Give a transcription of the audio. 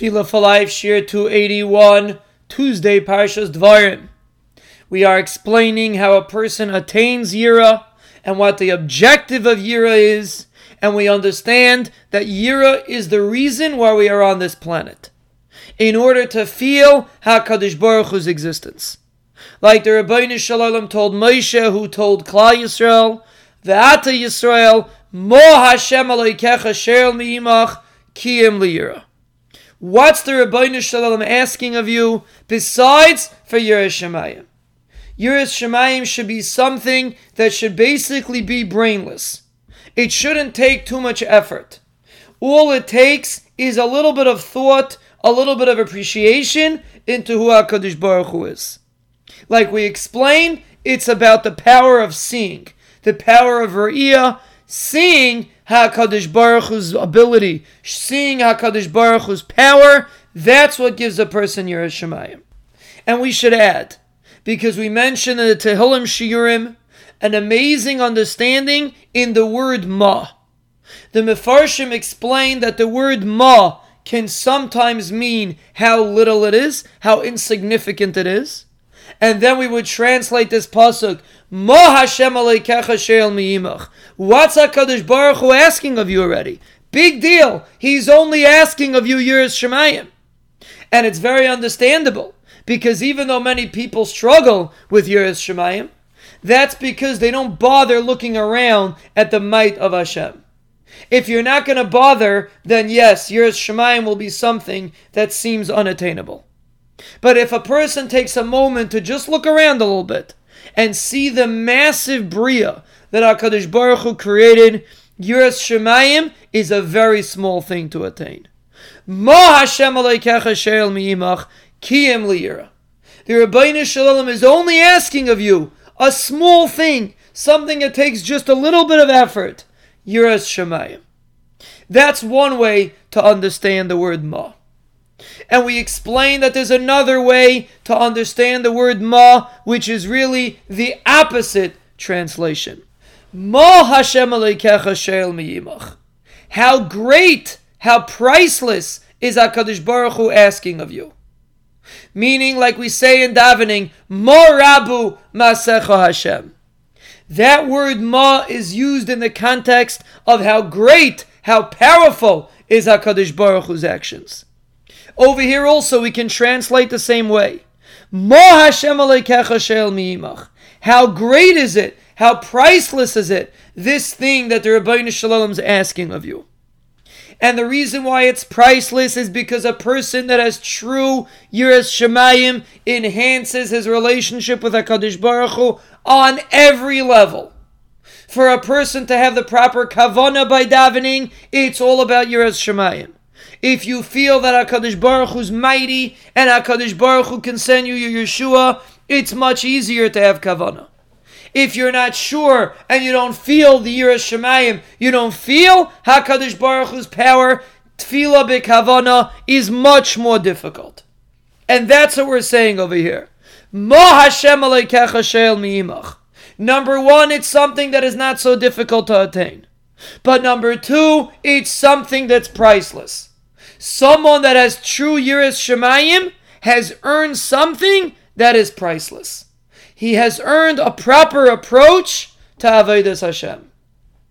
Tefillah for Life, Shiur 281, Tuesday, Parshas Dvarim. We are explaining how a person attains Yira and what the objective of Yira is, and we understand that Yira is the reason why we are on this planet, in order to feel HaKadosh Baruch Hu's existence. Like the Ribono Shel Olam told Moshe, who told Klal Yisrael, Ve'ata Yisrael, Mo Hashem Aleikecha Sher Mi'imach, Kiyim Liyira. What's the Ribono Shel Olam asking of you besides for? Yiras Shemayim should be something that should basically be brainless. It shouldn't take too much effort. All it takes is a little bit of thought, a little bit of appreciation into who HaKadosh Baruch Hu is. Like we explained, it's about the power of seeing, the power of Ra'iyah, seeing HaKadosh Baruch Hu's ability, seeing HaKadosh Baruch Hu's power, that's what gives a person Yiras Shemayim. And we should add, because we mentioned in the Tehillim Shiurim, an amazing understanding in the word Ma. The Mefarshim explained that the word Ma can sometimes mean how little it is, how insignificant it is. And then we would translate this pasuk, Ma Hashem aleikecha. What's HaKadosh Baruch Hu asking of you already? Big deal. He's only asking of you Yiras Shemayim. And it's very understandable, because even though many people struggle with Yiras Shemayim, that's because they don't bother looking around at the might of Hashem. If you're not going to bother, then yes, Yiras Shemayim will be something that seems unattainable. But if a person takes a moment to just look around a little bit and see the massive bria that HaKadosh Baruch Hu created, Yiras Shemayim is a very small thing to attain. Ma Hashem aleikecha she'el mi'imach kiyem liyira. The Ribono Shel Olam is only asking of you a small thing, something that takes just a little bit of effort. Yiras Shemayim. That's one way to understand the word ma. And we explain that there's another way to understand the word ma, which is really the opposite translation. Ma Hashem aleikecha miyimach. How great, how priceless is HaKadosh Baruch Hu asking of you. Meaning, like we say in davening, Ma Rabu Masecha Hashem. That word ma is used in the context of how great, how powerful is HaKadosh Baruch Hu's actions. Over here also we can translate the same way. How great is it? How priceless is it? This thing that the Ribono Shel Olam is asking of you. And the reason why it's priceless is because a person that has true Yiras Shemayim enhances his relationship with HaKadosh Baruch Hu on every level. For a person to have the proper kavana by davening, it's all about Yiras Shemayim. If you feel that HaKadosh Baruch Hu is mighty and HaKadosh Baruch Hu can send you your Yeshua, it's much easier to have Kavanah. If you're not sure and you don't feel the Yiras Shemayim, you don't feel HaKadosh Baruch Hu's power, Tefillah B'Kavana is much more difficult. And that's what we're saying over here. Mo Hashem mi'imach. Number one, it's something that is not so difficult to attain. But number two, it's something that's priceless. Someone that has true Yiras Shemayim has earned something that is priceless. He has earned a proper approach to Avodas Hashem.